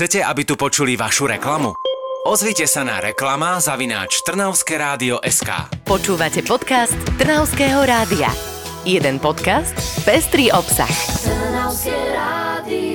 Chcete, aby tu počuli vašu reklamu? Ozvite sa na reklama zavináč Trnavské rádio SK. Počúvate podcast Trnavského rádia. Jeden podcast, pestrý obsah. Trnavské rádio.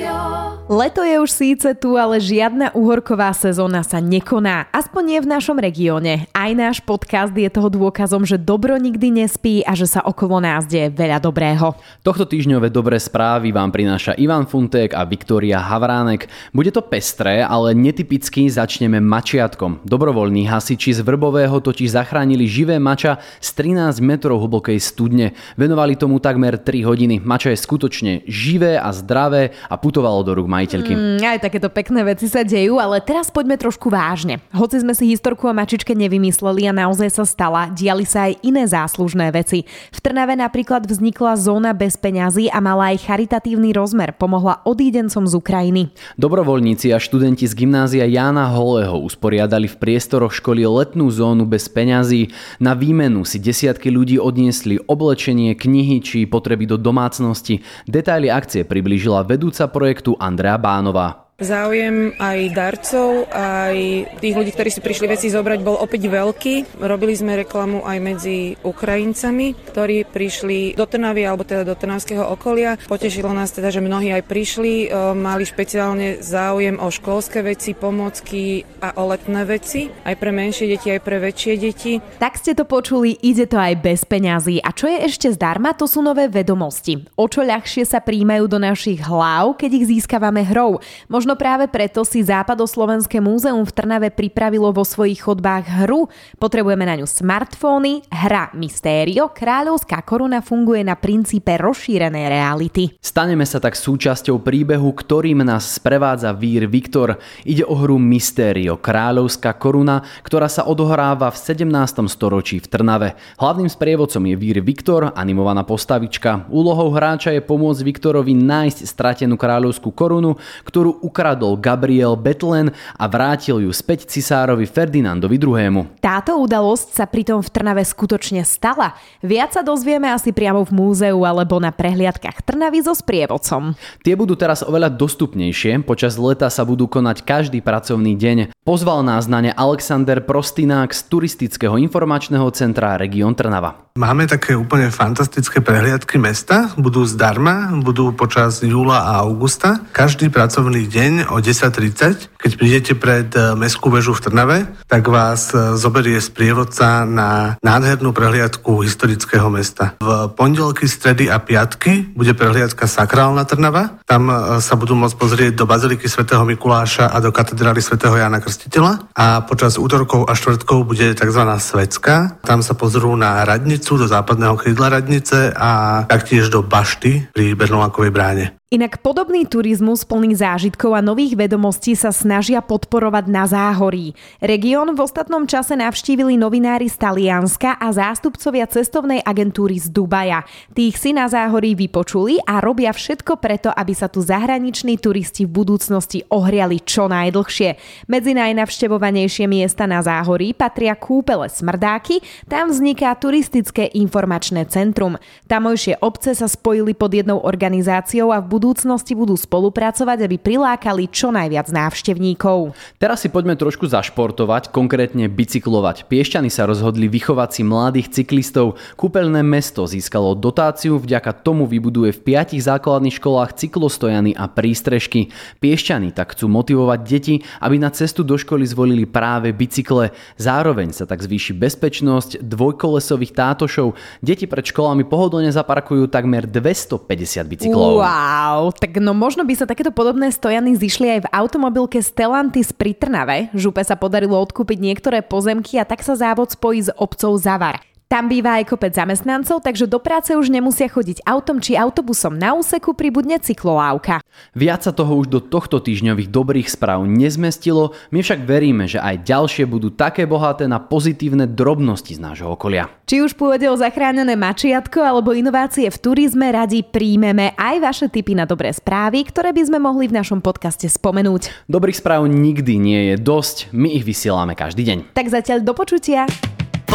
Leto je už síce tu, ale žiadna uhorková sezóna sa nekoná. Aspoň nie v našom regióne. Aj náš podcast je toho dôkazom, že dobro nikdy nespí a že sa okolo nás deje veľa dobrého. Tohto týždňové dobré správy vám prináša Ivan Funtek a Viktória Havránek. Bude to pestré, ale netypicky začneme mačiatkom. Dobrovoľní hasiči z Vrbového totiž zachránili živé mača z 13 metrov hlbokej studne. Venovali tomu takmer 3 hodiny. Mača je skutočne živé a zdravé a putovalo do rúk majiteľky. Mm, aj takéto pekné veci sa dejú, ale teraz poďme trošku vážne. Hoci sme si historku o mačičke nevymysleli a naozaj sa stala, diali sa aj iné záslužné veci. V Trnave napríklad vznikla zóna bez peňazí a mala aj charitatívny rozmer. Pomohla odídencom z Ukrajiny. Dobrovoľníci a študenti z gymnázia Jána Holého usporiadali v priestoroch školy letnú zónu bez peňazí. Na výmenu si desiatky ľudí odniesli oblečenie, knihy či potreby do domácnosti. Detaily akcie priblížila vedúca projektu Andrea Bánová. Záujem aj darcov, aj tých ľudí, ktorí si prišli veci zobrať, bol opäť veľký. Robili sme reklamu aj medzi Ukrajincami, ktorí prišli do Trnavy alebo teda do Trnavského okolia. Potešilo nás teda, že mnohí aj prišli, e, mali špeciálne záujem o školské veci, pomocky a o letné veci, aj pre menšie deti, aj pre väčšie deti. Tak ste to počuli, ide to aj bez peňazí. A čo je ešte zdarma, to sú nové vedomosti. O čo ľahšie sa príjmajú do našich hlav, keď ich získavame hrou. Možno práve preto si Západoslovenské múzeum v Trnave pripravilo vo svojich chodbách hru. Potrebujeme na ňu smartfóny, hra Mystério, kráľovská koruna funguje na princípe rozšírenej reality. Staneme sa tak súčasťou príbehu, ktorým nás sprevádza vír Viktor. Ide o hru Mystério, kráľovská koruna, ktorá sa odohráva v 17. storočí v Trnave. Hlavným sprievodcom je vír Viktor, animovaná postavička. Úlohou hráča je pomôcť Viktorovi nájsť stratenú kráľovskú korunu, ktorú ukradol Gabriel Betlen a vrátil ju späť cisárovi Ferdinandovi II. Táto udalosť sa pritom v Trnave skutočne stala. Viac sa dozvieme asi priamo v múzeu alebo na prehliadkach Trnavy so sprievodcom. Tie budú teraz oveľa dostupnejšie, počas leta sa budú konať každý pracovný deň. Pozval nás na ne Alexander Prostinák z Turistického informačného centra Region Trnava. Máme také úplne fantastické prehliadky mesta, budú zdarma, budú počas júla a augusta. Každý pracovný deň o 10.30, keď prídete pred e, Mestskú väžu v Trnave, tak vás e, zoberie sprievodca na nádhernú prehliadku historického mesta. V pondelky, stredy a piatky bude prehliadka Sakrálna Trnava. Tam e, sa budú môcť pozrieť do Baziliky svätého Mikuláša a do katedrály svätého Jana Krstiteľa. A počas útorkov a štvrtkov bude tzv. Svecka. Tam sa pozrú na radnicu do západného krídla radnice a taktiež do bašty pri Bernolákovej bráne. Inak podobný turizmus plný zážitkov a nových vedomostí sa snažia podporovať na záhorí. Región v ostatnom čase navštívili novinári z Talianska a zástupcovia cestovnej agentúry z Dubaja. Tých si na záhorí vypočuli a robia všetko preto, aby sa tu zahraniční turisti v budúcnosti ohriali čo najdlhšie. Medzi najnavštevovanejšie miesta na záhorí patria kúpele Smrdáky, tam vzniká turistické informačné centrum. Tamojšie obce sa spojili pod jednou organizáciou a v budúcnosti budú spolupracovať, aby prilákali čo najviac návštevníkov. Teraz si poďme trošku zašportovať, konkrétne bicyklovať. Piešťany sa rozhodli vychovať si mladých cyklistov. Kúpeľné mesto získalo dotáciu, vďaka tomu vybuduje v piatich základných školách cyklostojany a prístrežky. Piešťany tak chcú motivovať deti, aby na cestu do školy zvolili práve bicykle. Zároveň sa tak zvýši bezpečnosť dvojkolesových tátošov. Deti pred školami pohodlne zaparkujú takmer 250 bicyklov. Wow, tak no možno by sa takéto podobné stojany zišli aj v automobilke Stellantis pri Trnave. Župe sa podarilo odkúpiť niektoré pozemky a tak sa závod spojí s obcov Zavar. Tam býva aj kopec zamestnancov, takže do práce už nemusia chodiť autom či autobusom na úseku, pribudne cyklolávka. Viac sa toho už do tohto týždňových dobrých správ nezmestilo, my však veríme, že aj ďalšie budú také bohaté na pozitívne drobnosti z nášho okolia. Či už pôjde o zachránené mačiatko alebo inovácie v turizme, radi príjmeme aj vaše tipy na dobré správy, ktoré by sme mohli v našom podcaste spomenúť. Dobrých správ nikdy nie je dosť, my ich vysielame každý deň. Tak zatiaľ do počutia.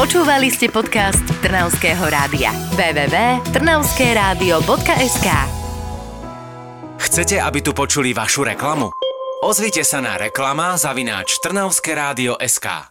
Počúvali ste podcast Trnavského rádia. www.trnavskeradio.sk Chcete, aby tu počuli vašu reklamu? Ozvite sa na reklama zavináč Trnavské rádio SK.